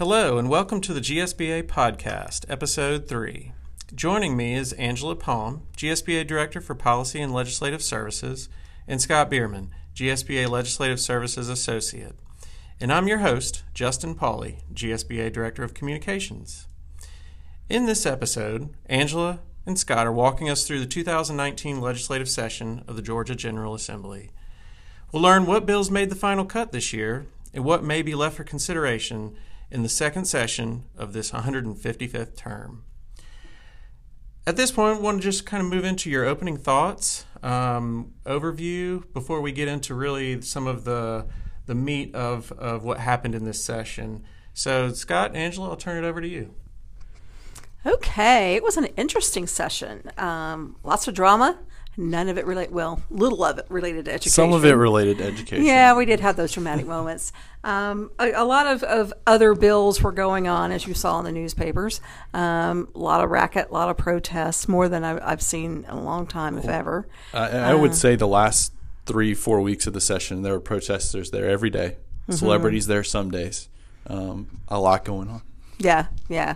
Hello, and welcome to the GSBA Podcast, Episode 3. Joining me is Angela Palm, GSBA Director for Policy and Legislative Services, and Scott Bierman, GSBA Legislative Services Associate. And I'm your host, Justin Pauley, GSBA Director of Communications. In this episode, Angela and Scott are walking us through the 2019 legislative session of the Georgia General Assembly. We'll learn what bills made the final cut this year and what may be left for consideration in the second session of this 155th term. At this point, I want to just kind of move into your opening thoughts, um, overview, before we get into really some of the the meat of, of what happened in this session. So, Scott, Angela, I'll turn it over to you. Okay, it was an interesting session. Um, lots of drama. None of it related. Well, little of it related to education. Some of it related to education. Yeah, we did have those dramatic moments. Um, a, a, lot of, of other bills were going on, as you saw in the newspapers. Um, a lot of racket, a lot of protests, more than I've, I've seen in a long time, if ever. I would uh, say the last three, four weeks of the session, there were protesters there every day, mm-hmm. celebrities there some days. Um, a lot going on. Yeah, yeah.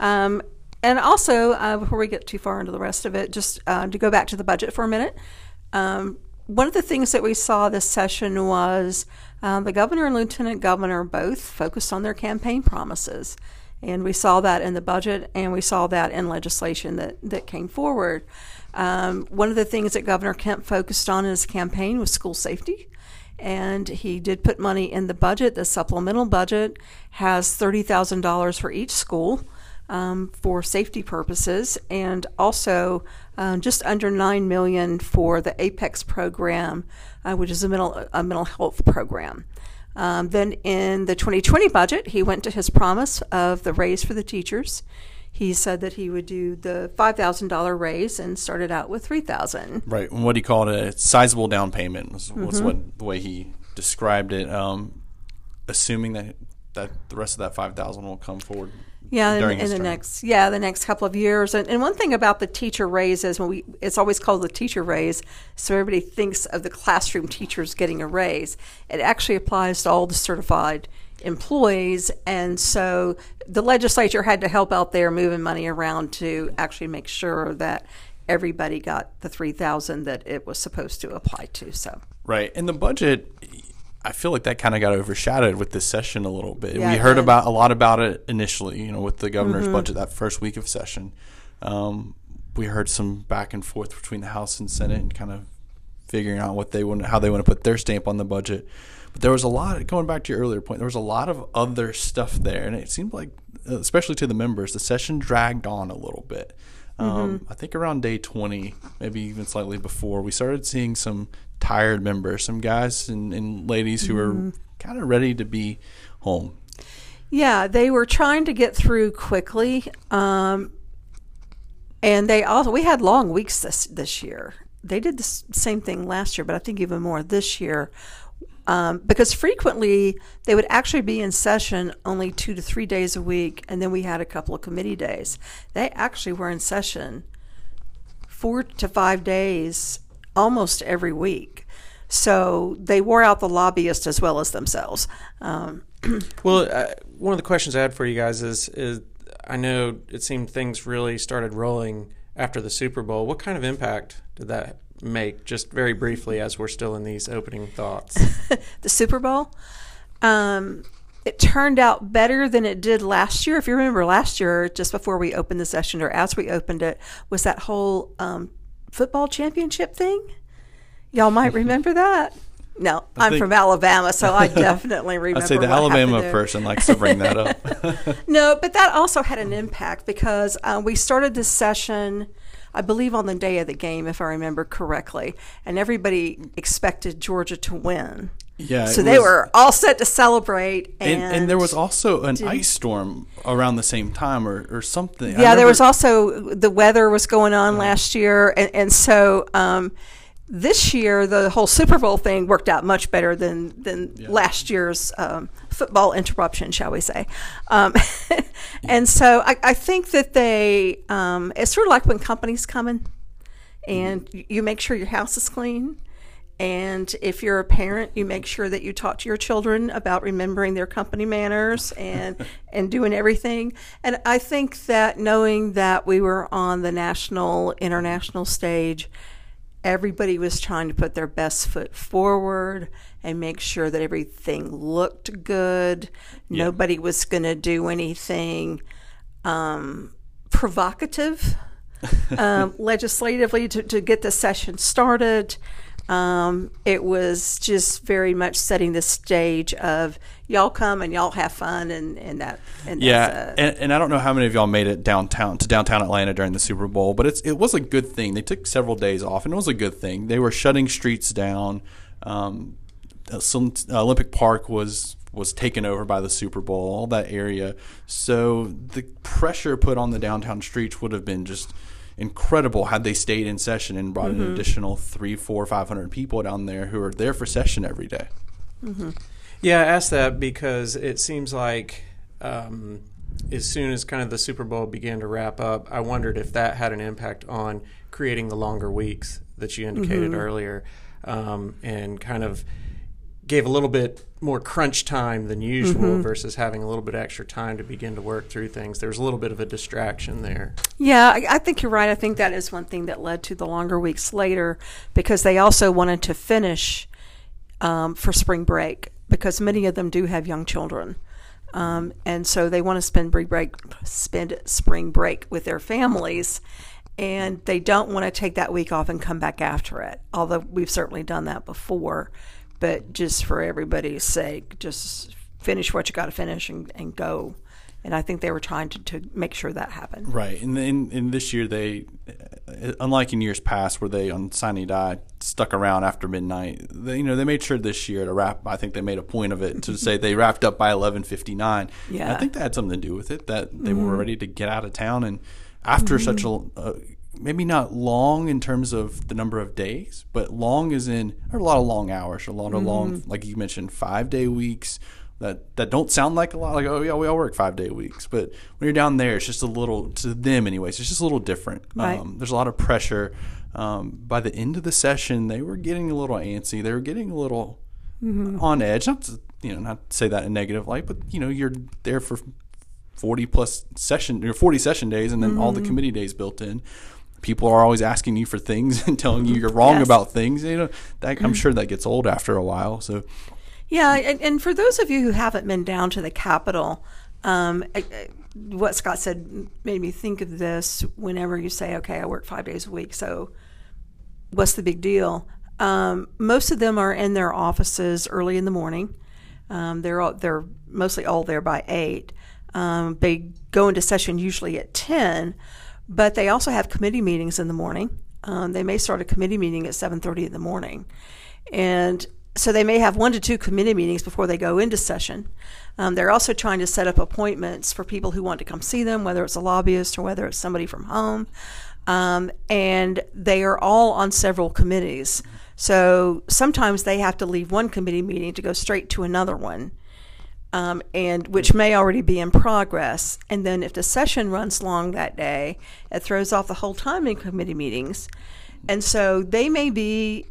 Um, and also, uh, before we get too far into the rest of it, just uh, to go back to the budget for a minute. Um, one of the things that we saw this session was uh, the governor and lieutenant governor both focused on their campaign promises. And we saw that in the budget and we saw that in legislation that, that came forward. Um, one of the things that Governor Kemp focused on in his campaign was school safety. And he did put money in the budget. The supplemental budget has $30,000 for each school um, for safety purposes, and also um, just under nine million for the Apex program, uh, which is a mental a mental health program. Um, then in the 2020 budget, he went to his promise of the raise for the teachers. He said that he would do the five thousand dollar raise and started out with three thousand. Right, and what he called a sizable down payment was, mm-hmm. was what the way he described it. Um, assuming that that the rest of that five thousand will come forward yeah, in, in the term. next yeah the next couple of years. And, and one thing about the teacher raise is when we it's always called the teacher raise, so everybody thinks of the classroom teachers getting a raise. It actually applies to all the certified employees, and so the legislature had to help out there moving money around to actually make sure that everybody got the three thousand that it was supposed to apply to. So right, and the budget I feel like that kind of got overshadowed with this session a little bit. Yeah, we heard about a lot about it initially, you know, with the governor's mm-hmm. budget that first week of session. Um, we heard some back and forth between the House and Senate and kind of figuring out what they want, how they want to put their stamp on the budget. But there was a lot. Going back to your earlier point, there was a lot of other stuff there, and it seemed like, especially to the members, the session dragged on a little bit. Um, mm-hmm. I think around day 20, maybe even slightly before, we started seeing some tired members, some guys and, and ladies who mm-hmm. were kind of ready to be home. Yeah, they were trying to get through quickly. Um, and they also, we had long weeks this, this year. They did the same thing last year, but I think even more this year. Um, because frequently they would actually be in session only two to three days a week, and then we had a couple of committee days. They actually were in session four to five days almost every week. So they wore out the lobbyists as well as themselves. Um, well, uh, one of the questions I had for you guys is, is I know it seemed things really started rolling after the Super Bowl. What kind of impact did that make, just very briefly, as we're still in these opening thoughts? the Super Bowl? Um, it turned out better than it did last year. If you remember last year, just before we opened the session or as we opened it, was that whole um, football championship thing. Y'all might remember that. No, I am from Alabama, so I definitely remember. I'd say the Alabama person likes to bring that up. no, but that also had an impact because uh, we started this session, I believe, on the day of the game, if I remember correctly, and everybody expected Georgia to win. Yeah. So they was, were all set to celebrate. And, and, and there was also an ice storm around the same time or, or something. Yeah, there was also the weather was going on uh, last year. And, and so um, this year, the whole Super Bowl thing worked out much better than, than yeah. last year's um, football interruption, shall we say. Um, and so I, I, think that they, um, it's sort of like when companies come in and you make sure your house is clean And if you're a parent, you make sure that you talk to your children about remembering their company manners and and doing everything. And I think that knowing that we were on the national, international stage, everybody was trying to put their best foot forward and make sure that everything looked good. Yeah. Nobody was going to do anything um, provocative um, legislatively to, to get the session started. Um, it was just very much setting the stage of y'all come and y'all have fun and, and that. And yeah, and, and, I don't know how many of y'all made it downtown to downtown Atlanta during the Super Bowl, but it's it was a good thing. They took several days off, and it was a good thing. They were shutting streets down. Um, some uh, Olympic Park was was taken over by the Super Bowl, all that area. So the pressure put on the downtown streets would have been just incredible had they stayed in session and brought mm-hmm. an additional three, four, five hundred people down there who are there for session every day. Mm-hmm. Yeah, I asked that because it seems like um, as soon as kind of the Super Bowl began to wrap up, I wondered if that had an impact on creating the longer weeks that you indicated mm-hmm. earlier, um, and kind of gave a little bit more crunch time than usual mm-hmm. versus having a little bit extra time to begin to work through things. There's a little bit of a distraction there. Yeah, I, I, think you're right. I think that is one thing that led to the longer weeks later because they also wanted to finish um, for spring break because many of them do have young children. Um, and so they want to spend spring break, spend spring break with their families, and they don't want to take that week off and come back after it. Although we've certainly done that before, but just for everybody's sake, just finish what you got to finish and, and go. And I think they were trying to, to make sure that happened. Right. And in, in this year, they, unlike in years past where they on Sine Die stuck around after midnight, they, you know, they made sure this year to wrap. I think they made a point of it to say they wrapped up by eleven fifty nine. Yeah. And I think that had something to do with it that they mm-hmm. were ready to get out of town and after mm-hmm. such a uh, maybe not long in terms of the number of days, but long as in there are a lot of long hours, a lot of mm-hmm. long, like you mentioned, five day weeks that that don't sound like a lot. Like oh yeah, we all work five day weeks, but when you're down there, it's just a little to them anyways. It's just a little different. Right. Um, there's a lot of pressure. Um, by the end of the session, they were getting a little antsy. They were getting a little mm-hmm. on edge. Not to, you know, not to say that in negative light, but you know, you're there for 40 plus session or 40 session days and then mm-hmm. all the mm-hmm. committee days built in people are always asking you for things and telling you you're wrong yes. about things. You know, that, I'm sure that gets old after a while. So, yeah, and, and for those of you who haven't been down to the Capitol, um, what Scott said made me think of this. Whenever you say, "Okay, I work five days a week," so what's the big deal? Um, most of them are in their offices early in the morning. Um, they're all, they're mostly all there by eight. Um, they go into session usually at ten but they also have committee meetings in the morning. Um, they may start a committee meeting at 7:30 in the morning, and so they may have one to two committee meetings before they go into session. Um, they're also trying to set up appointments for people who want to come see them, whether it's a lobbyist or whether it's somebody from home. Um, and they are all on several committees. So sometimes they have to leave one committee meeting to go straight to another one um, and which may already be in progress. And then if the session runs long that day, it throws off the whole time in committee meetings. And so they may be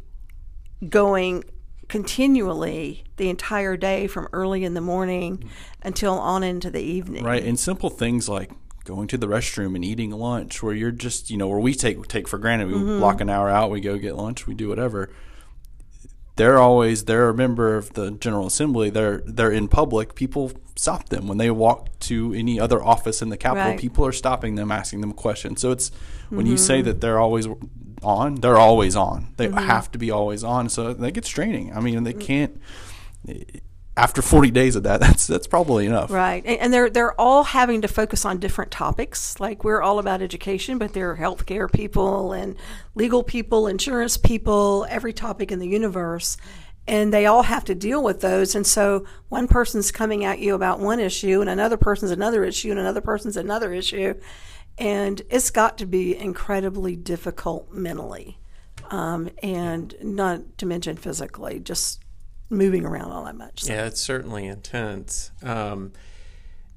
going continually the entire day from early in the morning until on into the evening. Right. And simple things like going to the restroom and eating lunch where you're just, you know, where we take take for granted. We mm-hmm. block an hour out, we go get lunch, we do whatever they're always they're a member of the General Assembly. They're they're in public. People stop them when they walk to any other office in the Capitol. Right. People are stopping them, asking them questions. So it's when mm-hmm. you say mm-hmm. that they're always on, they're always on. They mm-hmm. have to be always on. So they get straining. I mean, they can't after 40 days of that, that's that's probably enough. Right, and, and, they're they're all having to focus on different topics. Like we're all about education, but they're healthcare people and legal people, insurance people, every topic in the universe, and they all have to deal with those. And so one person's coming at you about one issue, and another person's another issue, and another person's another issue, and it's got to be incredibly difficult mentally, um, and not to mention physically. Just moving around all that much. So. Yeah, it's certainly intense. Um,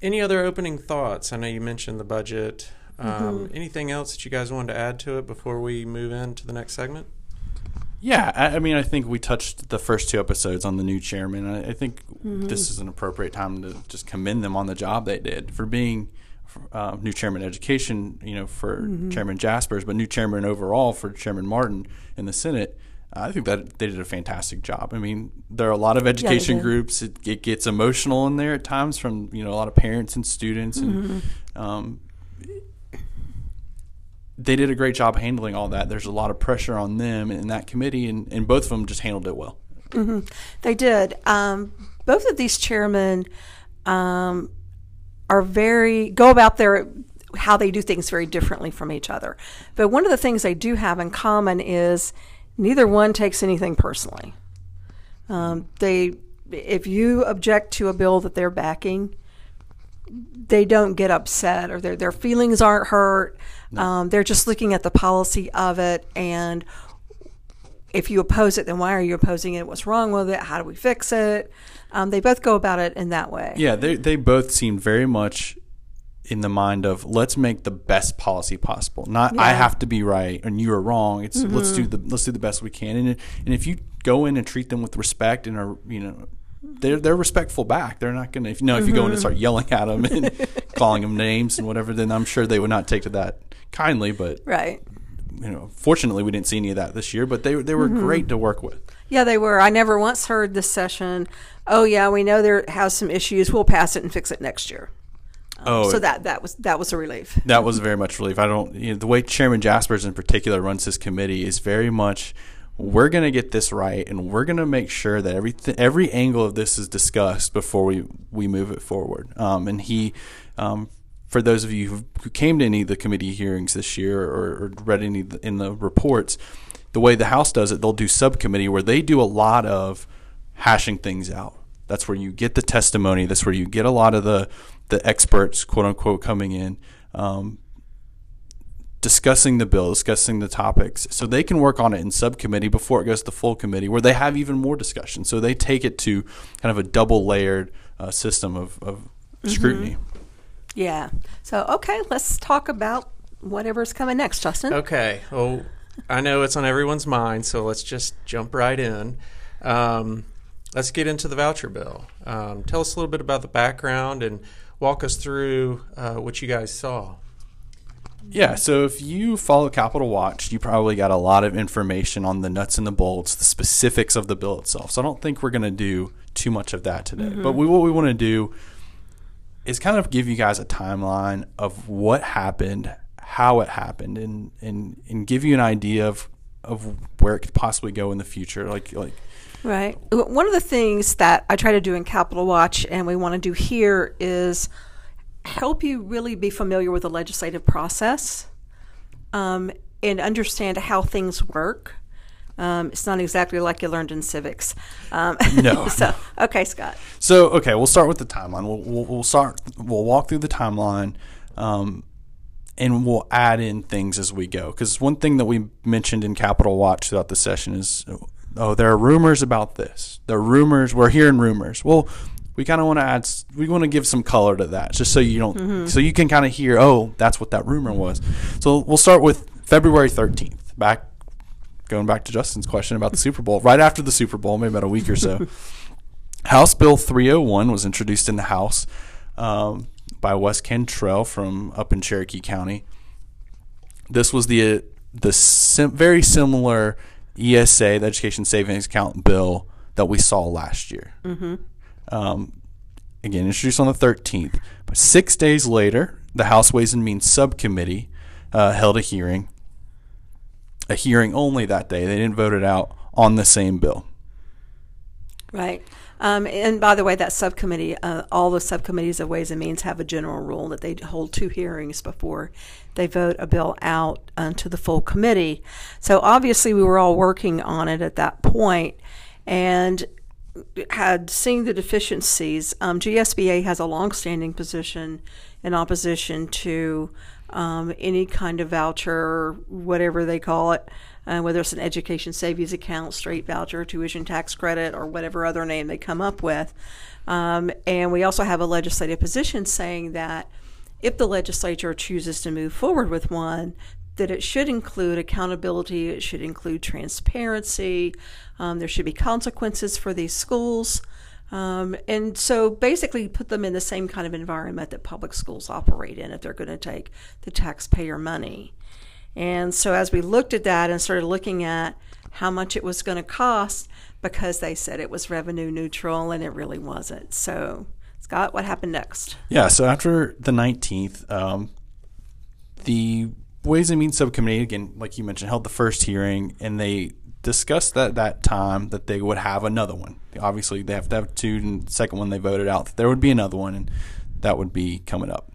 any other opening thoughts? I know you mentioned the budget. Um, mm-hmm. Anything else that you guys wanted to add to it before we move into the next segment? Yeah, I, I, mean, I think we touched the first two episodes on the new chairman. I, I think mm-hmm. this is an appropriate time to just commend them on the job they did for being uh, new chairman education, you know, for mm-hmm. Chairman Jasperse, but new chairman overall for Chairman Martin in the Senate. I think that they did a fantastic job. I mean, there are a lot of education yeah, groups. It, it, gets emotional in there at times from you know a lot of parents and students, mm-hmm. and um, they did a great job handling all that. There's a lot of pressure on them in that committee, and, and both of them just handled it well. Mm-hmm. They did. Um, both of these chairmen um, are very go about their how they do things very differently from each other. But one of the things they do have in common is neither one takes anything personally. Um, they, if you object to a bill that they're backing, they don't get upset or their their feelings aren't hurt. No. Um, they're just looking at the policy of it and if you oppose it, then why are you opposing it? What's wrong with it? How do we fix it? Um, they both go about it in that way. Yeah, they they both seem very much in the mind of let's make the best policy possible. Not yeah. I have to be right and you are wrong. It's mm-hmm. let's do the let's do the best we can. And and if you go in and treat them with respect and are you know they're they're respectful back. They're not gonna if you know if you go in and start yelling at them and calling them names and whatever, then I'm sure they would not take to that kindly. But right, you know, fortunately we didn't see any of that this year. But they they were mm-hmm. great to work with. Yeah, they were. I never once heard this session. Oh yeah, we know there has some issues. We'll pass it and fix it next year. Um, oh, so that that was that was a relief. That was very much relief. I don't you know, the way Chairman Jasperse in particular runs his committee is very much we're going to get this right and we're going to make sure that every every angle of this is discussed before we we move it forward. Um, and he, um, for those of you who, who, came to any of the committee hearings this year or, or read any in the reports, the way the House does it, they'll do subcommittee where they do a lot of hashing things out. That's where you get the testimony. That's where you get a lot of the the experts, quote unquote, coming in. Um, discussing the bill, discussing the topics, so they can work on it in subcommittee before it goes to the full committee, where they have even more discussion. So they take it to kind of a double layered uh, system of, of mm-hmm. scrutiny. Yeah. So okay, let's talk about whatever's coming next, Justin. Okay. Well, I know it's on everyone's mind, so let's just jump right in. Um, let's get into the voucher bill. Um, tell us a little bit about the background and walk us through uh, what you guys saw. Yeah, so if you follow Capitol Watch, you probably got a lot of information on the nuts and the bolts, the specifics of the bill itself. So I don't think we're going to do too much of that today. Mm-hmm. But we, what we want to do is kind of give you guys a timeline of what happened, how it happened, and and and give you an idea of of where it could possibly go in the future. Like like right. One of the things that I try to do in Capitol Watch, and we want to do here, is help you really be familiar with the legislative process um, and understand how things work. Um, it's not exactly like you learned in civics. Um, no. so, okay, Scott. So, okay, we'll start with the timeline. We'll, we'll, we'll start. We'll walk through the timeline, um, and we'll add in things as we go. Because one thing that we mentioned in Capitol Watch throughout the session is, oh, there are rumors about this. There are rumors. We're hearing rumors. Well, we kind of want to add we want to give some color to that just so you don't mm-hmm. so you can kind of hear oh that's what that rumor was so we'll start with february 13th back going back to justin's question about the super bowl right after the super bowl maybe about a week or so house bill 301 was introduced in the house um, by wes cantrell from up in cherokee county this was the the sim- very similar esa the education savings account bill that we saw last year mm-hmm. Um, again, introduced on the 13th. But six days later, the House Ways and Means Subcommittee uh, held a hearing. A hearing only that day. They didn't vote it out on the same bill. Right. Um, and by the way, that subcommittee, uh, all the subcommittees of Ways and Means have a general rule that they hold two hearings before they vote a bill out uh, to the full committee. So obviously, we were all working on it at that point, and had seen the deficiencies. Um, GSBA has a longstanding position in opposition to um, any kind of voucher, whatever they call it, uh, whether it's an education savings account, straight voucher, tuition tax credit, or whatever other name they come up with. Um, and we also have a legislative position saying that if the legislature chooses to move forward with one, that it should include accountability, it should include transparency, um, there should be consequences for these schools. Um, and so basically put them in the same kind of environment that public schools operate in if they're going to take the taxpayer money. And so as we looked at that and started looking at how much it was going to cost, because they said it was revenue neutral and it really wasn't. So, Scott, what happened next? Yeah, so after the 19th, um, the Ways and Means Subcommittee, again, like you mentioned, held the first hearing and they discussed at that time that they would have another one. Obviously, they have to have two, and the second one they voted out that there would be another one, and that would be coming up.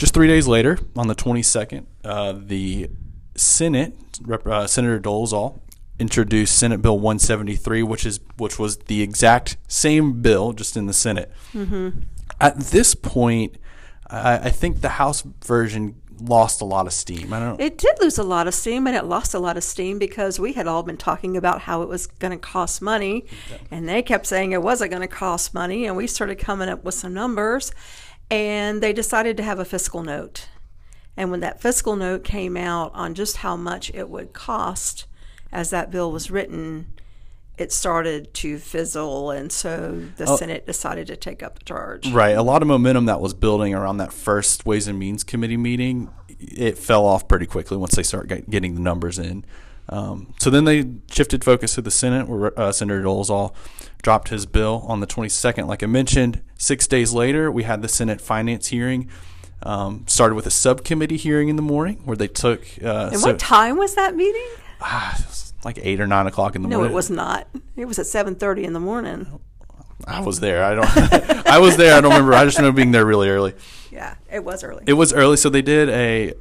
Just three days later, on the 22nd, uh, the Senate, uh, Senator Dolezal introduced Senate Bill 173, which is which was the exact same bill, just in the Senate. Mm-hmm. At this point, I, I think the House version lost a lot of steam. I don't. It did lose a lot of steam, and it lost a lot of steam because we had all been talking about how it was going to cost money, and they kept saying it wasn't going to cost money, and we started coming up with some numbers, and they decided to have a fiscal note. And when that fiscal note came out on just how much it would cost as that bill was written, it started to fizzle, and so the oh, Senate decided to take up the charge. Right, a lot of momentum that was building around that first Ways and Means Committee meeting, it fell off pretty quickly once they start getting the numbers in. Um, so then they shifted focus to the Senate, where uh, Senator Dolezal dropped his bill on the 22nd. Like I mentioned, six days later, we had the Senate Finance hearing. Um, started with a subcommittee hearing in the morning where they took. Uh, and so, what time was that meeting? Ah, like eight or nine o'clock in the no, morning. No, it was not. It was at seven thirty in the morning. I was there. I don't. I was there. I don't remember. I just remember being there really early. Yeah, it was early. It was early. So they did a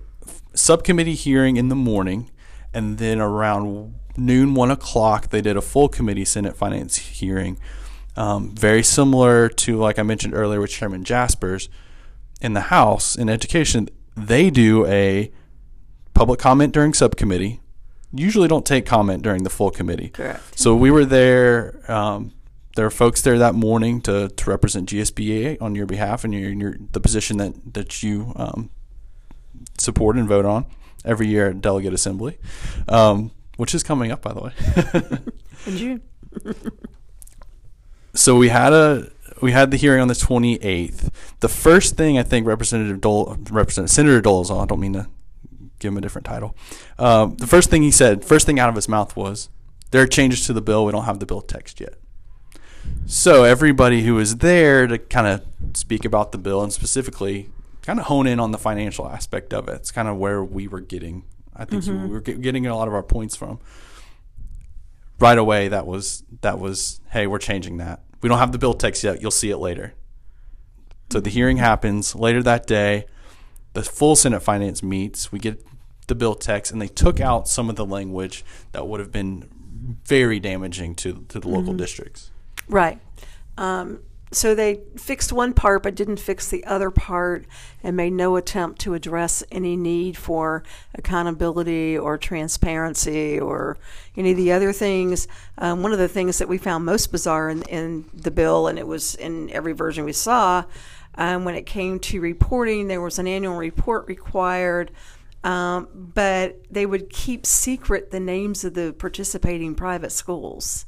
subcommittee hearing in the morning, and then around noon, one o'clock, they did a full committee Senate Finance hearing. Um, very similar to like I mentioned earlier with Chairman Jasperse in the House in Education. They do a public comment during subcommittee usually don't take comment during the full committee. Correct. So we were there. Um, there are folks there that morning to, to represent GSBA on your behalf and your, your the position that that you um, support and vote on every year at delegate assembly, um, which is coming up by the way. In June. so we had a we had the hearing on the 28th. The first thing I think Representative Dole, Representative Senator Dolezal, I don't mean to give him a different title. Um, the first thing he said, first thing out of his mouth was, "There are changes to the bill. We don't have the bill text yet." So everybody who was there to kind of speak about the bill and specifically kind of hone in on the financial aspect of it. It's kind of where we were getting. I think mm-hmm. we were getting a lot of our points from. Right away, that was that was, hey, we're changing that. We don't have the bill text yet. You'll see it later. So the hearing happens later that day. The full Senate Finance meets. We get the bill text, and they took out some of the language that would have been very damaging to to the mm-hmm. local districts. Right. Um, so they fixed one part but didn't fix the other part and made no attempt to address any need for accountability or transparency or any of the other things. Um, one of the things that we found most bizarre in, in the bill, and it was in every version we saw, um, when it came to reporting, there was an annual report required um, but they would keep secret the names of the participating private schools.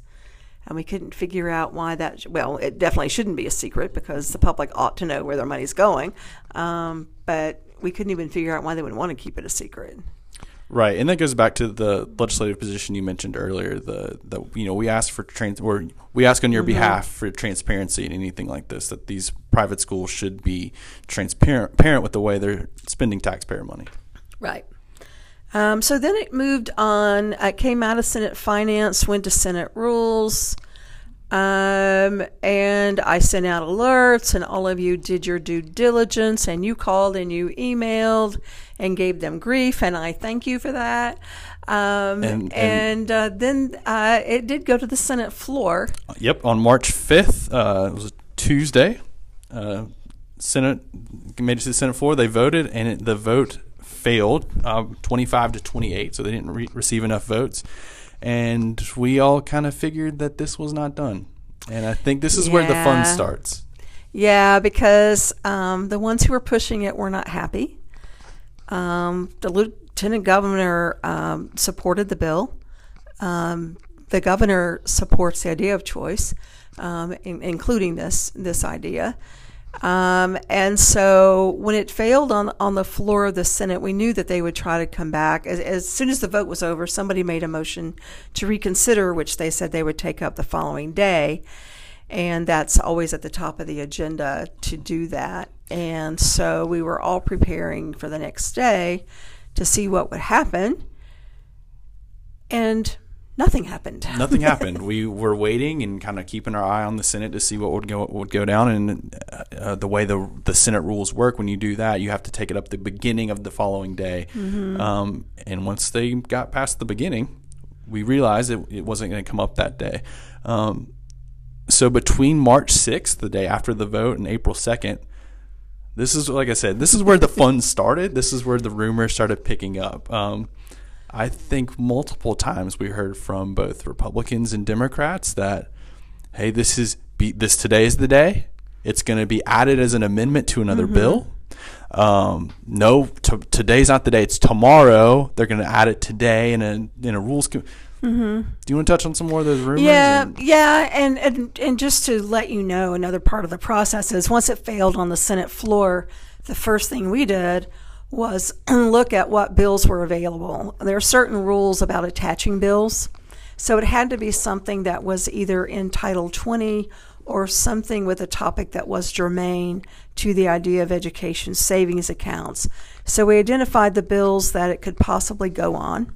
And we couldn't figure out why that, well, it definitely shouldn't be a secret because the public ought to know where their money's going. Um, but we couldn't even figure out why they would want to keep it a secret. Right, and that goes back to the legislative position you mentioned earlier. The, the you know we ask for trans or we ask on your mm-hmm. behalf for transparency and anything like this. That these private schools should be transparent parent with the way they're spending taxpayer money. Right. Um, so then it moved on. It came out of Senate Finance, went to Senate Rules, um, and I sent out alerts, and all of you did your due diligence, and you called and you emailed and gave them grief, and I thank you for that. Um, and, and, and uh, then uh, it did go to the Senate floor. Yep, on March 5th, uh, it was a Tuesday. Uh, Senate made it to the Senate floor. They voted, and it, the vote failed, um, 25 to 28, so they didn't re- receive enough votes. And we all kind of figured that this was not done. And I think this is yeah. where the fun starts. Yeah, because um, the ones who were pushing it were not happy. Um, the Lieutenant Governor um, supported the bill. Um, the governor supports the idea of choice, um, in, including this this idea. Um, and so when it failed on on the floor of the Senate, we knew that they would try to come back. As, as soon as the vote was over, somebody made a motion to reconsider, which they said they would take up the following day. And that's always at the top of the agenda to do that. And so we were all preparing for the next day to see what would happen. And nothing happened. nothing happened. We were waiting and kind of keeping our eye on the Senate to see what would go what would go down. And uh, uh, the way the the Senate rules work, when you do that, you have to take it up the beginning of the following day. Mm-hmm. Um, and once they got past the beginning, we realized it, it wasn't going to come up that day. Um, so between March 6th, the day after the vote, and April 2nd, this is like I said, this is where the fun started. This is where the rumors started picking up. Um, I think multiple times we heard from both Republicans and Democrats that, hey, this is be, this today is the day. It's going to be added as an amendment to another mm-hmm. bill. Um, no, t- today's not the day. It's tomorrow. They're going to add it today in a in a rules. Com- mm-hmm. Do you want to touch on some more of those rumors? Yeah, and- yeah, and, and and just to let you know, another part of the process is once it failed on the Senate floor, the first thing we did was look at what bills were available. There are certain rules about attaching bills. So it had to be something that was either in Title 20 or something with a topic that was germane to the idea of education savings accounts. So we identified the bills that it could possibly go on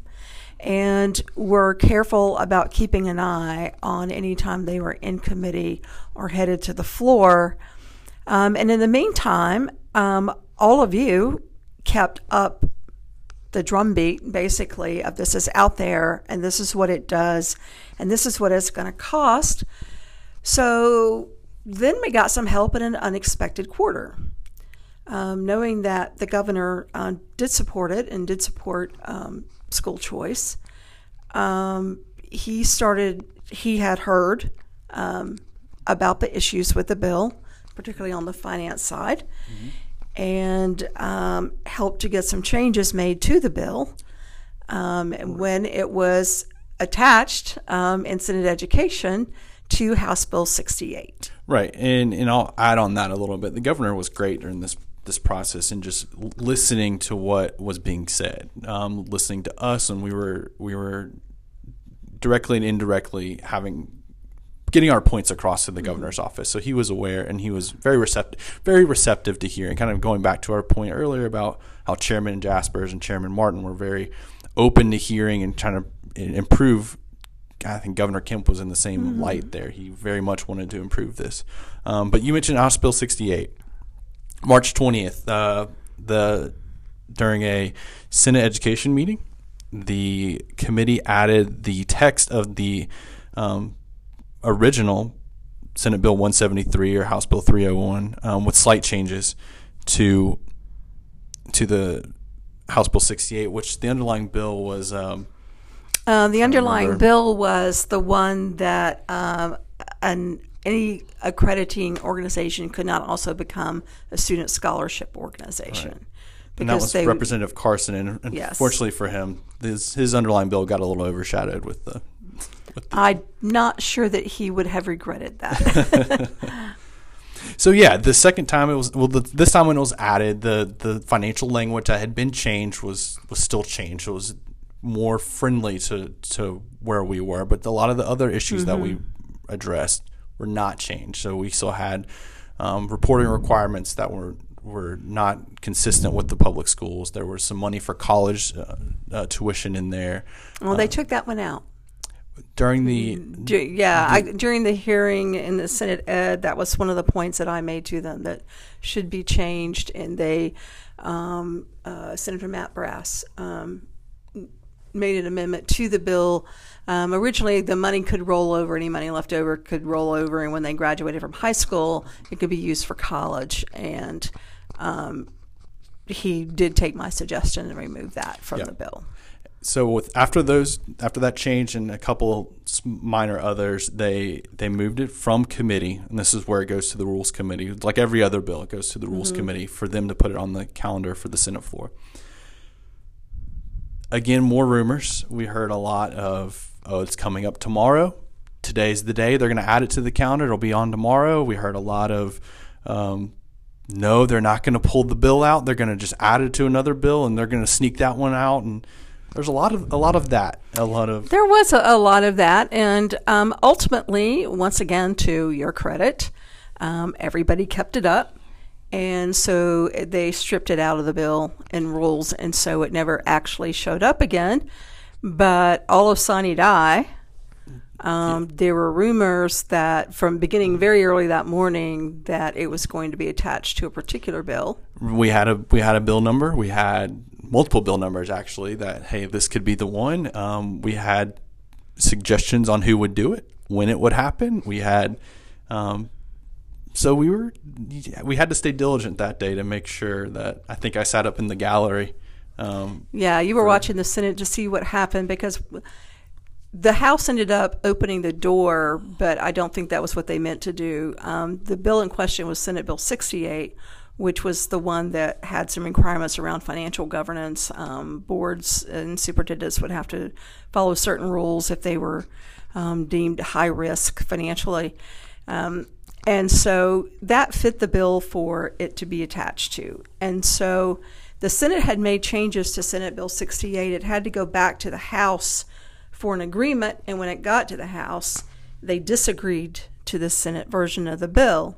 and were careful about keeping an eye on any time they were in committee or headed to the floor. Um, and in the meantime, um, all of you kept up the drumbeat basically of this is out there and this is what it does and this is what it's going to cost. So then we got some help in an unexpected quarter. Um, knowing that the governor uh, did support it and did support um, school choice, um, he started, he had heard um, about the issues with the bill, particularly on the finance side. Mm-hmm and um, helped to get some changes made to the bill. Um, when it was attached um, in Senate Education to House Bill 68. Right, and and I'll add on that a little bit. The governor was great during this this process and just listening to what was being said, um, listening to us, and we were we were directly and indirectly having getting our points across to the mm-hmm. governor's office. So he was aware and he was very receptive, very receptive to hearing. Kind of going back to our point earlier about how Chairman Jasperse and Chairman Martin were very open to hearing and trying to improve. I think Governor Kemp was in the same mm-hmm. light there. He very much wanted to improve this. Um, but you mentioned House Bill 68, March 20th. Uh, the during a Senate Education meeting, the committee added the text of the um, original Senate Bill 173 or House Bill 301 um, with slight changes to to the House Bill 68, which the underlying bill was. Um, uh, the underlying bill was the one that um, an any accrediting organization could not also become a student scholarship organization. Right. And that was they, Representative Carson, and unfortunately for him, his his underlying bill got a little overshadowed with the I'm not sure that he would have regretted that. so yeah, the second time it was well, the, this time when it was added, the the financial language that had been changed was was still changed. It was more friendly to to where we were, but a lot of the other issues mm-hmm. that we mm-hmm. addressed were not changed. So we still had um, reporting requirements that were were not consistent with the public schools. There was some money for college uh, uh, tuition in there. Well, they uh, took that one out during the yeah the, I, during the hearing in the Senate Ed that was one of the points that I made to them that should be changed and they um, uh, Senator Matt Brass um, made an amendment to the bill. Um, originally the money could roll over any money left over could roll over and when they graduated from high school it could be used for college. And um, he did take my suggestion and remove that from the bill so with after those after that change and a couple minor others, they they moved it from committee, and this is where it goes to the rules committee. Like every other bill, it goes to the rules mm-hmm. committee for them to put it on the calendar for the Senate floor. again, more rumors. We heard a lot of, oh, it's coming up tomorrow. Today's the day. They're going to add it to the calendar. It'll be on tomorrow. We heard a lot of, um, no, they're not going to pull the bill out. They're going to just add it to another bill, and they're going to sneak that one out. And there's a lot of a lot of that. A lot of there was a, a lot of that, and um, ultimately, once again, to your credit, um, everybody kept it up. And so they stripped it out of the bill and rules, and so it never actually showed up again. But all of sine die, um, there were rumors that from beginning very early that morning that it was going to be attached to a particular bill. We had a we had a bill number. We had multiple bill numbers actually. That hey, this could be the one. Um, we had suggestions on who would do it, when it would happen. We had um, so we were we had to stay diligent that day to make sure that I think I sat up in the gallery. Um, yeah, you were for, watching the Senate to see what happened because the House ended up opening the door, but I don't think that was what they meant to do. Um, the bill in question was Senate Bill 68, which was the one that had some requirements around financial governance. Um, boards and superintendents would have to follow certain rules if they were um, deemed high risk financially. Um, and so that fit the bill for it to be attached to. And so the Senate had made changes to Senate Bill 68. It had to go back to the House for an agreement. And when it got to the House, they disagreed to the Senate version of the bill.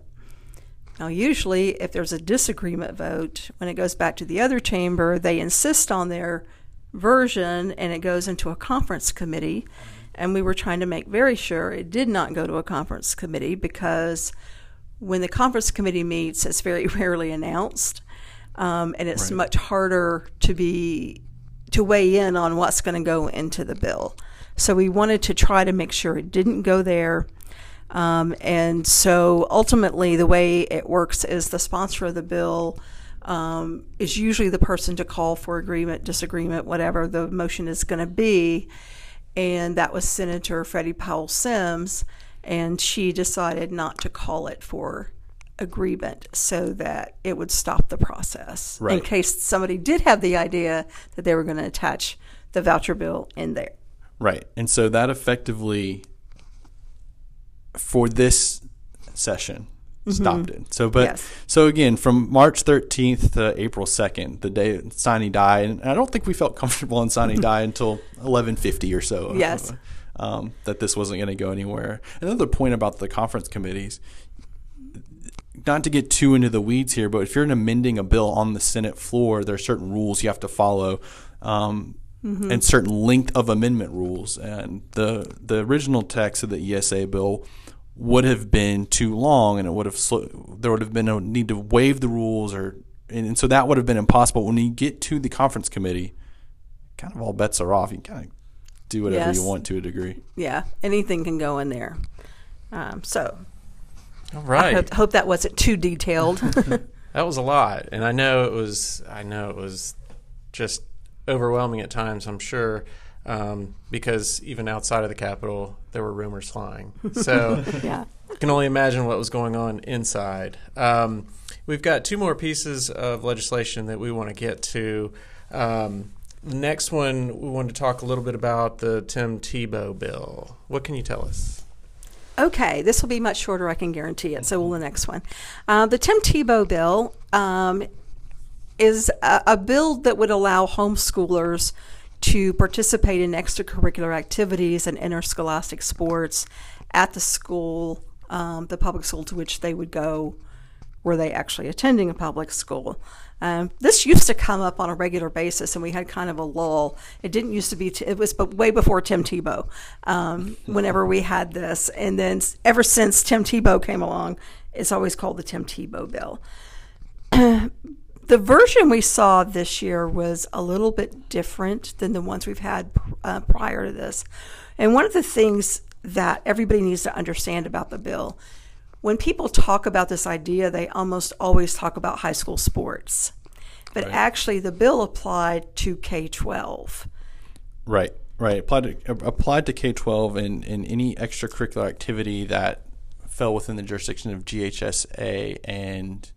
Now, usually, if there's a disagreement vote, when it goes back to the other chamber, they insist on their version and it goes into a conference committee and we were trying to make very sure it did not go to a conference committee because when the conference committee meets, it's very rarely announced, um, and it's right. much harder to be to weigh in on what's going to go into the bill. So we wanted to try to make sure it didn't go there. Um, and so ultimately, the way it works is the sponsor of the bill um, is usually the person to call for agreement, disagreement, whatever the motion is going to be and that was Senator Freddie Powell Sims, and she decided not to call it for agreement so that it would stop the process right. in case somebody did have the idea that they were going to attach the voucher bill in there. Right. And so that effectively, for this session, mm-hmm. stopped it. So, but yes. so again, from March 13th to April 2nd, the day sine died, and I don't think we felt comfortable in sine die until 11:50 or so. Yes. Um, that this wasn't going to go anywhere. Another point about the conference committees, not to get too into the weeds here, but if you're amending a bill on the Senate floor, there are certain rules you have to follow. Um, mm-hmm. And certain length of amendment rules, and the the original text of the ESA bill would have been too long, and it would have there would have been a need to waive the rules, or and, and, so that would have been impossible. When you get to the conference committee, kind of all bets are off. You kind of do whatever yes. you want to a degree. Yeah, anything can go in there. Um, so, all right. I hope, hope that wasn't too detailed. that was a lot, and I know it was. I know it was just overwhelming at times. I'm sure um, because even outside of the Capitol, there were rumors flying. So yeah. can only imagine what was going on inside. Um, we've got two more pieces of legislation that we want to get to. Um, the next one, we want to talk a little bit about the Tim Tebow bill. What can you tell us? Okay, this will be much shorter, I can guarantee it. So, will the next one. Uh, the Tim Tebow bill um, is a, a bill that would allow homeschoolers to participate in extracurricular activities and interscholastic sports at the school, um, the public school to which they would go, were they actually attending a public school. Um, this used to come up on a regular basis, and we had kind of a lull. It didn't used to be. T- it was but way before Tim Tebow. Um, whenever we had this, and then ever since Tim Tebow came along, it's always called the Tim Tebow bill. the version we saw this year was a little bit different than the ones we've had uh, prior to this. And one of the things that everybody needs to understand about the bill when people talk about this idea, they almost always talk about high school sports. But right. actually, the bill applied to K 12. Right, right. Applied to, applied to K 12 and, and any extracurricular activity that fell within the jurisdiction of GHSA and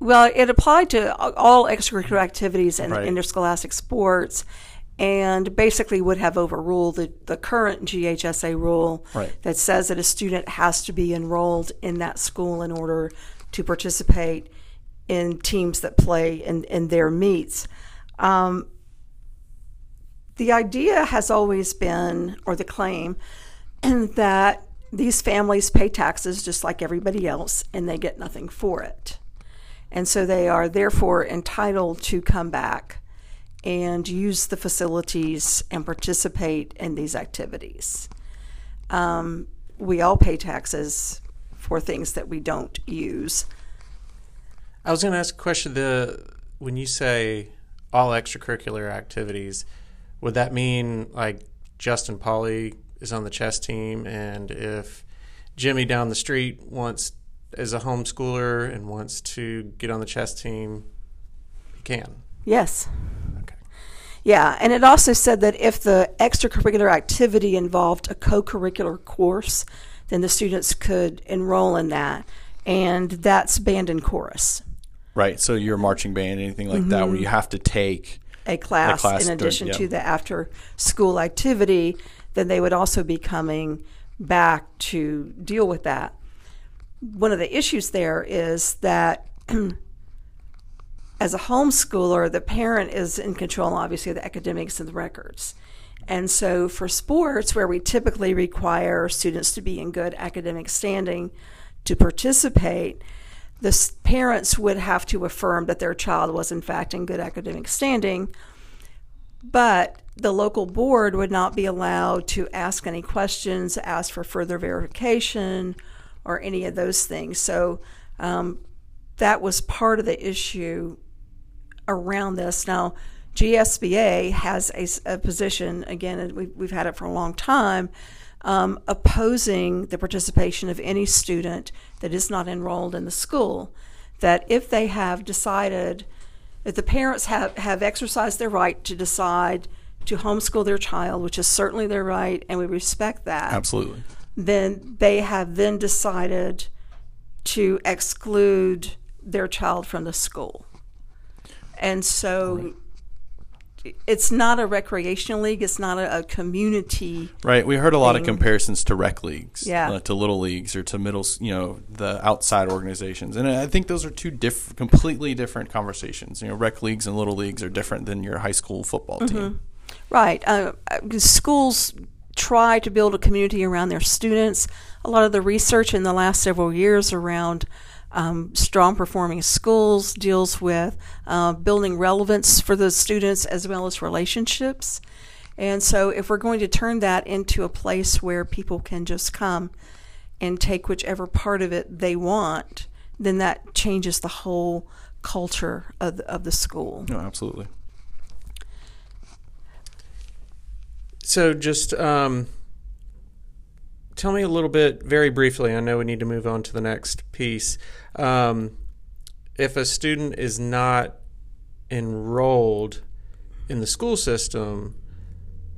Well, it applied to all extracurricular activities and right. interscholastic sports, and basically would have overruled the, the current GHSA rule right. that says that a student has to be enrolled in that school in order to participate in teams that play in, in their meets. Um, the idea has always been, or the claim, that these families pay taxes just like everybody else and they get nothing for it. And so they are therefore entitled to come back and use the facilities and participate in these activities. Um, we all pay taxes for things that we don't use. I was going to ask a question. The when you say all extracurricular activities, would that mean like Justin Pauly is on the chess team, and if Jimmy down the street wants is a homeschooler and wants to get on the chess team, he can. Yes. Okay. Yeah, and it also said that if the extracurricular activity involved a co-curricular course, then the students could enroll in that, and that's band and chorus. Right. So your marching band, anything like mm-hmm. that, where mm-hmm. you have to take a class, a class in addition during, yeah. to the after school activity, then they would also be coming back to deal with that. One of the issues there is that as a homeschooler, the parent is in control, obviously, of the academics and the records. And so for sports, where we typically require students to be in good academic standing to participate, the parents would have to affirm that their child was in fact in good academic standing, but the local board would not be allowed to ask any questions, ask for further verification, or any of those things. So um, that was part of the issue around this. Now, GSBA has a, a position, again, we've, we've had it for a long time, um, opposing the participation of any student that is not enrolled in the school. That if they have decided, if the parents have, have exercised their right to decide to homeschool their child, which is certainly their right, and we respect that. Absolutely. Then they have then decided to exclude their child from the school. And so it's not a recreational league. It's not a, a community. Right. We heard a lot thing. of comparisons to rec leagues, yeah, uh, to little leagues or to middle, you know, the outside organizations, and I think those are two diff- completely different conversations. You know, rec leagues and little leagues are different than your high school football team. Mm-hmm. Right. Uh, schools try to build a community around their students. A lot of the research in the last several years around um, strong performing schools deals with uh, building relevance for the students as well as relationships. And so, if we're going to turn that into a place where people can just come and take whichever part of it they want, then that changes the whole culture of of the school. No, absolutely. So, just um, tell me a little bit, very briefly. I know we need to move on to the next piece. Um, if a student is not enrolled in the school system,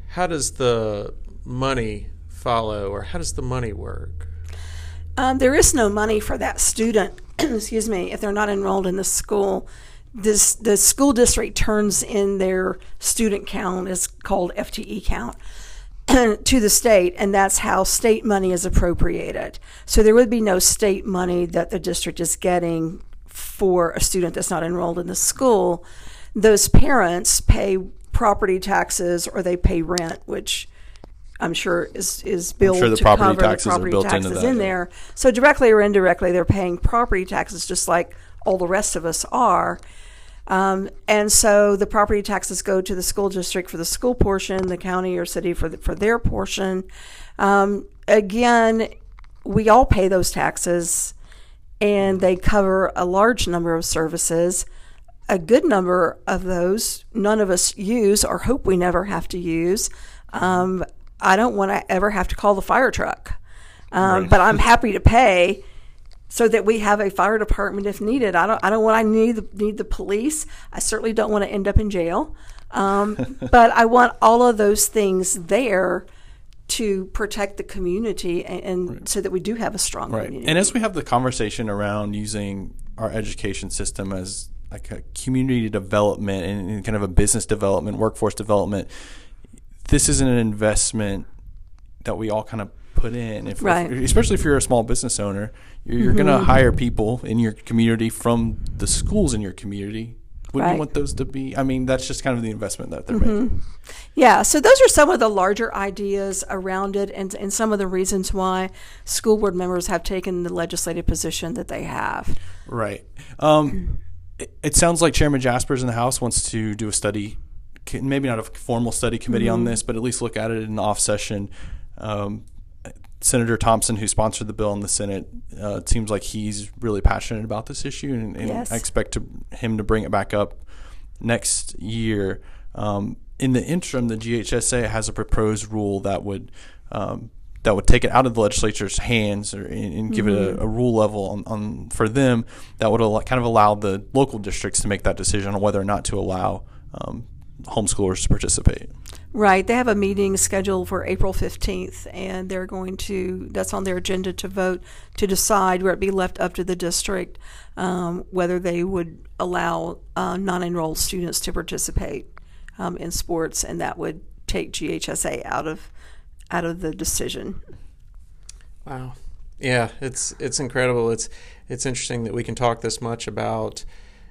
how does the money follow, or how does the money work? Um, there is no money for that student. excuse me, if they're not enrolled in the school. This the school district turns in their student count is called FTE count to the state, and that's how state money is appropriated. So there would be no state money that the district is getting for a student that's not enrolled in the school. Those parents pay property taxes or they pay rent, which I'm sure is is billed sure to cover the property taxes in there. So directly or indirectly, they're paying property taxes just like all the rest of us are. Um, and so the property taxes go to the school district for the school portion, the county or city for the, for their portion. Um, again, we all pay those taxes, and they cover a large number of services. A good number of those, none of us use or hope we never have to use. Um, I don't want to ever have to call the fire truck, um, right. but I'm happy to pay so that we have a fire department if needed. I don't I don't want I need the, need the police. I certainly don't want to end up in jail. Um, but I want all of those things there to protect the community and, and right. so that we do have a strong right. community. And as we have the conversation around using our education system as like a community development and, and kind of a business development, workforce development. This is an investment that we all kind of put in. If, Right. if- especially if you're a small business owner, you're, you're going to hire people in your community from the schools in your community. Wouldn't Right. you want those to be? I mean, that's just kind of the investment that they're making. Yeah, so those are some of the larger ideas around it and, and some of the reasons why school board members have taken the legislative position that they have. Right. Um, it, it sounds like Chairman Jasperse in the House wants to do a study, maybe not a formal study committee on this, but at least look at it in off session. Um, Senator Thompson, who sponsored the bill in the Senate, uh, it seems like he's really passionate about this issue, and, and Yes. I expect to, him to bring it back up next year. Um, in the interim, the GHSA has a proposed rule that would um, that would take it out of the legislature's hands or, and, and give it a, a rule level on, on for them that would al- kind of allow the local districts to make that decision on whether or not to allow um, homeschoolers to participate. Right, they have a meeting scheduled for April 15th, and they're going to, that's on their agenda to vote to decide where it be left up to the district um, whether they would allow uh, non enrolled students to participate um, in sports, and that would take GHSA out of out of the decision. Wow. Yeah, it's it's incredible. It's it's interesting that we can talk this much about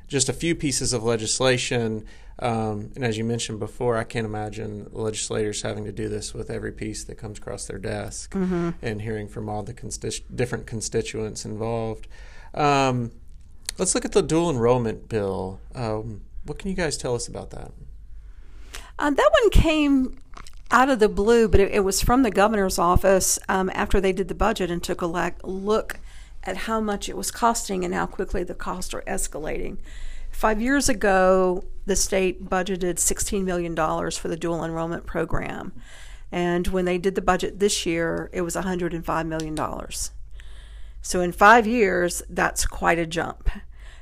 just a few pieces of legislation. Um, and as you mentioned before, I can't imagine legislators having to do this with every piece that comes across their desk and hearing from all the different constituents involved. Um, let's look at the dual enrollment bill. Um, what can you guys tell us about that? Um, that one came out of the blue, but it, it was from the governor's office um, after they did the budget and took a look at how much it was costing and how quickly the costs are escalating. Five years ago, the state budgeted $16 million for the dual enrollment program. And when they did the budget this year, it was $105 million. So in five years, that's quite a jump.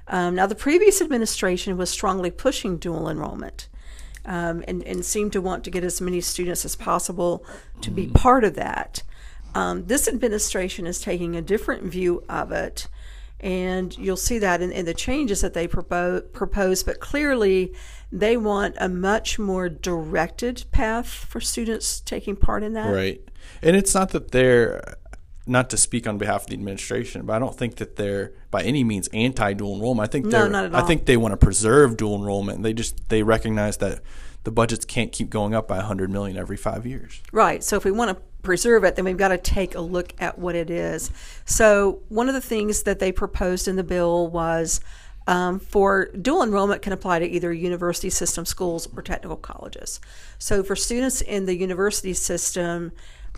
Um, now, the previous administration was strongly pushing dual enrollment um, and, and seemed to want to get as many students as possible to be part of that. Um, this administration is taking a different view of it, and you'll see that in, in the changes that they propo- propose. But clearly, they want a much more directed path for students taking part in that. Right. And it's not that they're not to speak on behalf of the administration, but I don't think that they're by any means anti dual enrollment. I think No, they're not at I think they want to preserve dual enrollment. They just they recognize that the budgets can't keep going up by 100 million every 5 years. Right. So if we want to preserve it, then we've got to take a look at what it is. So one of the things that they proposed in the bill was um, for dual enrollment can apply to either university system schools or technical colleges. So for students in the university system,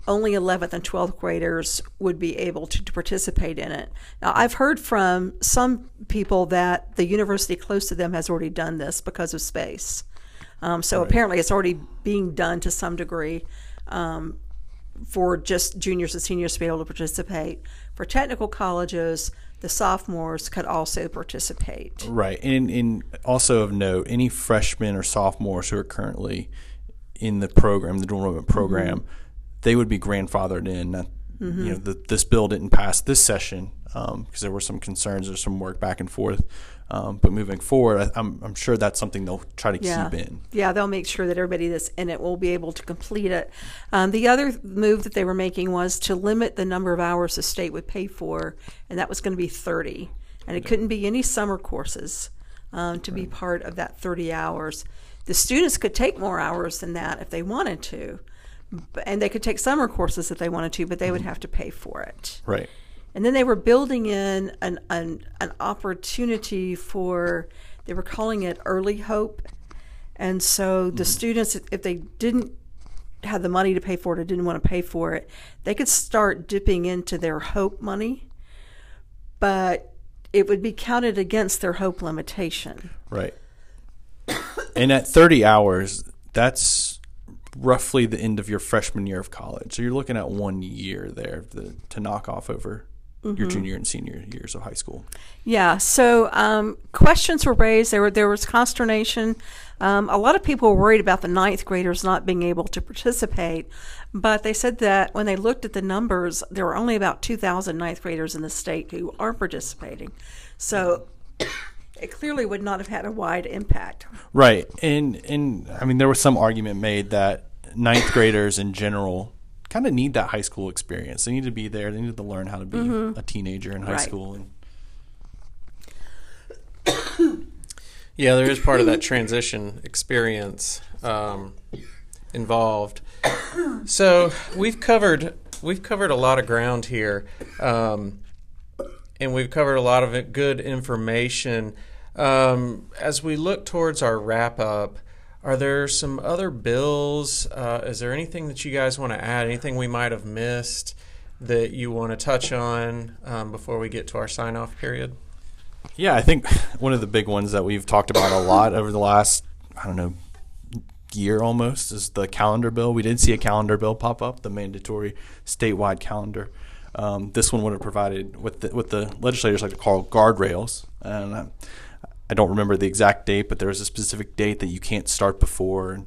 only 11th and 12th graders would be able to, to participate in it. Now, I've heard from some people that the university close to them has already done this because of space. Um, so apparently, it's already being done to some degree um, for just juniors and seniors to be able to participate. For technical colleges, the sophomores could also participate. Right. And and also of note, any freshmen or sophomores who are currently in the program, the dual enrollment program, they would be grandfathered in. That, You know, the, this bill didn't pass this session because there were some concerns or some work back and forth. Um, but moving forward, I, I'm, I'm sure that's something they'll try to Yeah. keep in. Yeah, they'll make sure that everybody that's in it will be able to complete it. Um, the other move that they were making was to limit the number of hours the state would pay for, and that was going to be 30. And it couldn't be any summer courses um, to be part of that 30 hours. The students could take more hours than that if they wanted to, and they could take summer courses if they wanted to, but they would have to pay for it. Right. And then they were building in an, an, an opportunity for, they were calling it early hope. And so the mm-hmm. students, if they didn't have the money to pay for it or didn't want to pay for it, they could start dipping into their hope money, but it would be counted against their hope limitation. Right. and at 30 hours, that's roughly the end of your freshman year of college. So you're looking at one year there to, to knock off over your junior and senior years of high school. Yeah. So um, questions were raised. There were there was consternation. Um, a lot of people were worried about the ninth graders not being able to participate, but they said that when they looked at the numbers, there were only about 2,000 ninth graders in the state who are participating. So it clearly would not have had a wide impact. Right, and and I mean there was some argument made that ninth graders in general kind of need that high school experience. They need to be there. They need to learn how to be mm-hmm. a teenager in high right. school. And yeah, there is part of that transition experience um, involved. So we've covered we've covered a lot of ground here, um, and we've covered a lot of good information. Um, as we look towards our wrap up, are there some other bills? Uh, is there anything that you guys want to add? Anything we might have missed that you want to touch on um, before we get to our sign off period? Yeah, I think one of the big ones that we've talked about a lot over the last, I don't know, year almost is the calendar bill. We did see a calendar bill pop up, the mandatory statewide calendar. Um, this one would have provided what the, what the legislators like to call guardrails, and uh, I don't remember the exact date, but there was a specific date that you can't start before.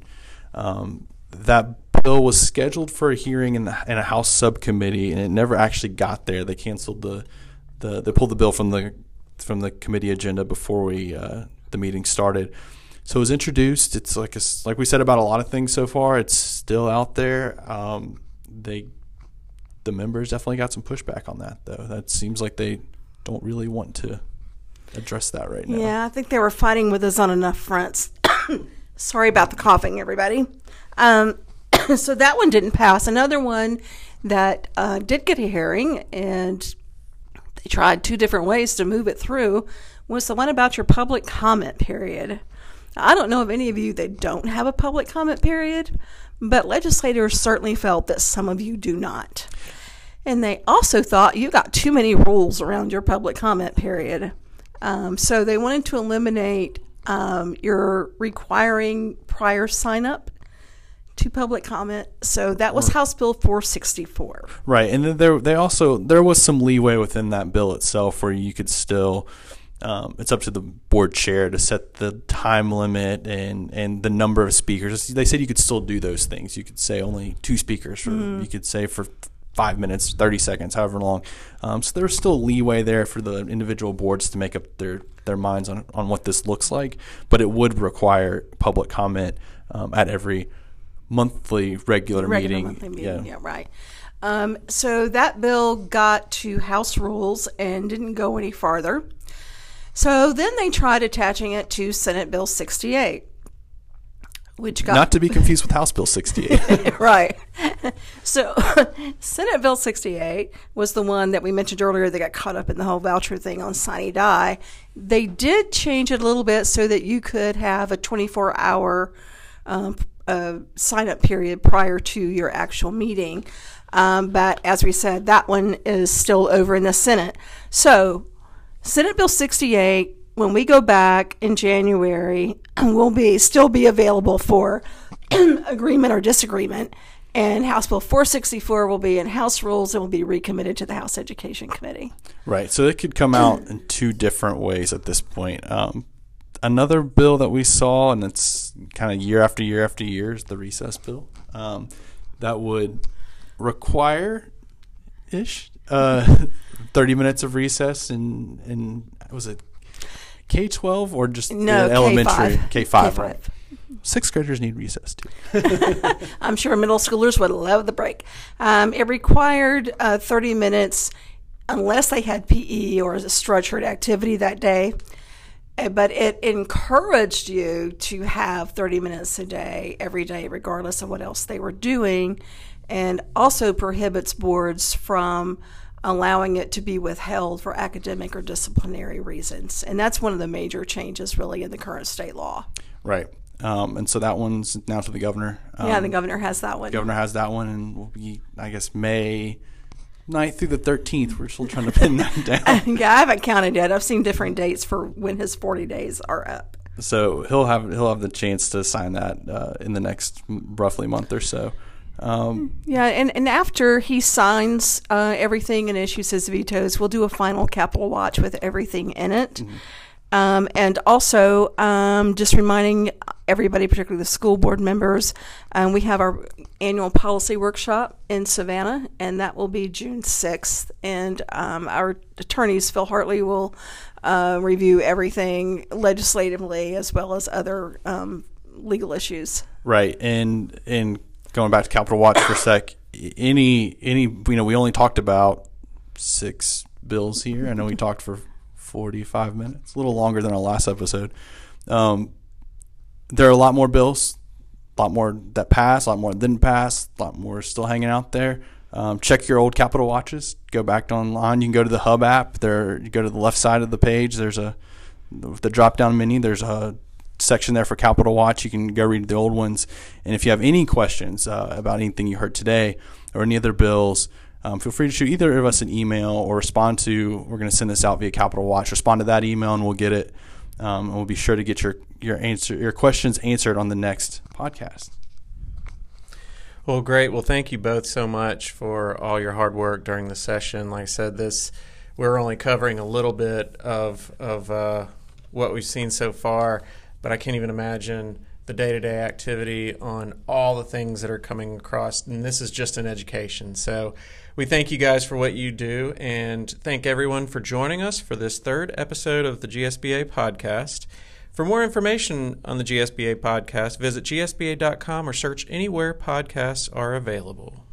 Um, that bill was scheduled for a hearing in, the, in a House subcommittee, and it never actually got there. They canceled the, the they pulled the bill from the from the committee agenda before we uh, the meeting started. So it was introduced. It's like a, like we said about a lot of things so far. It's still out there. Um, they the members definitely got some pushback on that though. That seems like they don't really want to address that right now. Yeah, I think they were fighting with us on enough fronts. Sorry about the coughing, everybody. Um, so that one didn't pass. Another one that uh, did get a hearing, and they tried two different ways to move it through, was the one about your public comment period. I don't know of any of you that don't have a public comment period, but legislators certainly felt that some of you do not. And they also thought you got too many rules around your public comment period. Um, so they wanted to eliminate um, your requiring prior sign up to public comment. So that was House Bill 464. Right, and then there they also there was some leeway within that bill itself where you could still. Um, it's up to the board chair to set the time limit and, and the number of speakers. They said you could still do those things. You could say only two speakers. For, mm-hmm. You could say for five minutes, 30 seconds, however long. Um, so there's still leeway there for the individual boards to make up their, their minds on, on what this looks like, but it would require public comment um, at every monthly regular, regular meeting. Monthly meeting. Yeah, yeah right. Um, so that bill got to House rules and didn't go any farther. So then they tried attaching it to Senate Bill 68 which got not to be confused with House Bill 68. right. So, Senate Bill 68 was the one that we mentioned earlier that got caught up in the whole voucher thing on sine die. They did change it a little bit so that you could have a 24 hour um, uh, sign up period prior to your actual meeting. Um, but as we said, that one is still over in the Senate. So, Senate Bill 68 when we go back in January, we'll be still be available for agreement or disagreement. And House Bill 464 will be in House rules and will be recommitted to the House Education Committee. Right. So it could come out in two different ways at this point. Um, another bill that we saw, and it's kind of year after year after year, is the recess bill. Um, that would require ish uh, 30 minutes of recess and and was it K twelve or just no, elementary K five? Right. Sixth graders need recess too. I'm sure middle schoolers would love the break. Um, it required uh, 30 minutes unless they had PE or a structured activity that day. Uh, but it encouraged you to have 30 minutes a day, every day, regardless of what else they were doing, and also prohibits boards from allowing it to be withheld for academic or disciplinary reasons. And that's one of the major changes, really, in the current state law. Right. Um, and so that one's now to the governor. Um, yeah, the governor has that one. governor has that one, and will be, I guess, May 9th through the 13th. We're still trying to pin that down. yeah, I haven't counted yet. I've seen different dates for when his 40 days are up. So he'll have he'll have the chance to sign that uh, in the next roughly month or so. Um, yeah, and, and after he signs uh, everything and issues his vetoes, we'll do a final Capitol Watch with everything in it. Mm-hmm. Um, and also, um, just reminding everybody, particularly the school board members, um, we have our annual policy workshop in Savannah, and that will be June 6th. And um, our attorneys, Phil Hartley, will uh, review everything legislatively as well as other um, legal issues. Right. And, and going back to Capitol Watch for a sec, any, any, you know, we only talked about six bills here. I know we talked for 45 minutes, a little longer than our last episode. Um, there are a lot more bills, a lot more that passed, a lot more that didn't pass, a lot more still hanging out there. Um, check your old Capitol watches. Go back online. You can go to the Hub app. There, you go to the left side of the page. There's a the drop down menu. There's a section there for Capitol Watch. You can go read the old ones. And if you have any questions uh, about anything you heard today or any other bills, um, feel free to shoot either of us an email or respond to. We're going to send this out via Capitol Watch. Respond to that email, and we'll get it. Um, and we'll be sure to get your your answer your questions answered on the next podcast. Well, great. Well, thank you both so much for all your hard work during the session. Like I said, this we're only covering a little bit of of uh, what we've seen so far, but I can't even imagine the day to day activity on all the things that are coming across. And this is just an education. So we thank you guys for what you do and thank everyone for joining us for this third episode of the GSBA podcast. For more information on the GSBA podcast, visit gsba.com or search anywhere podcasts are available.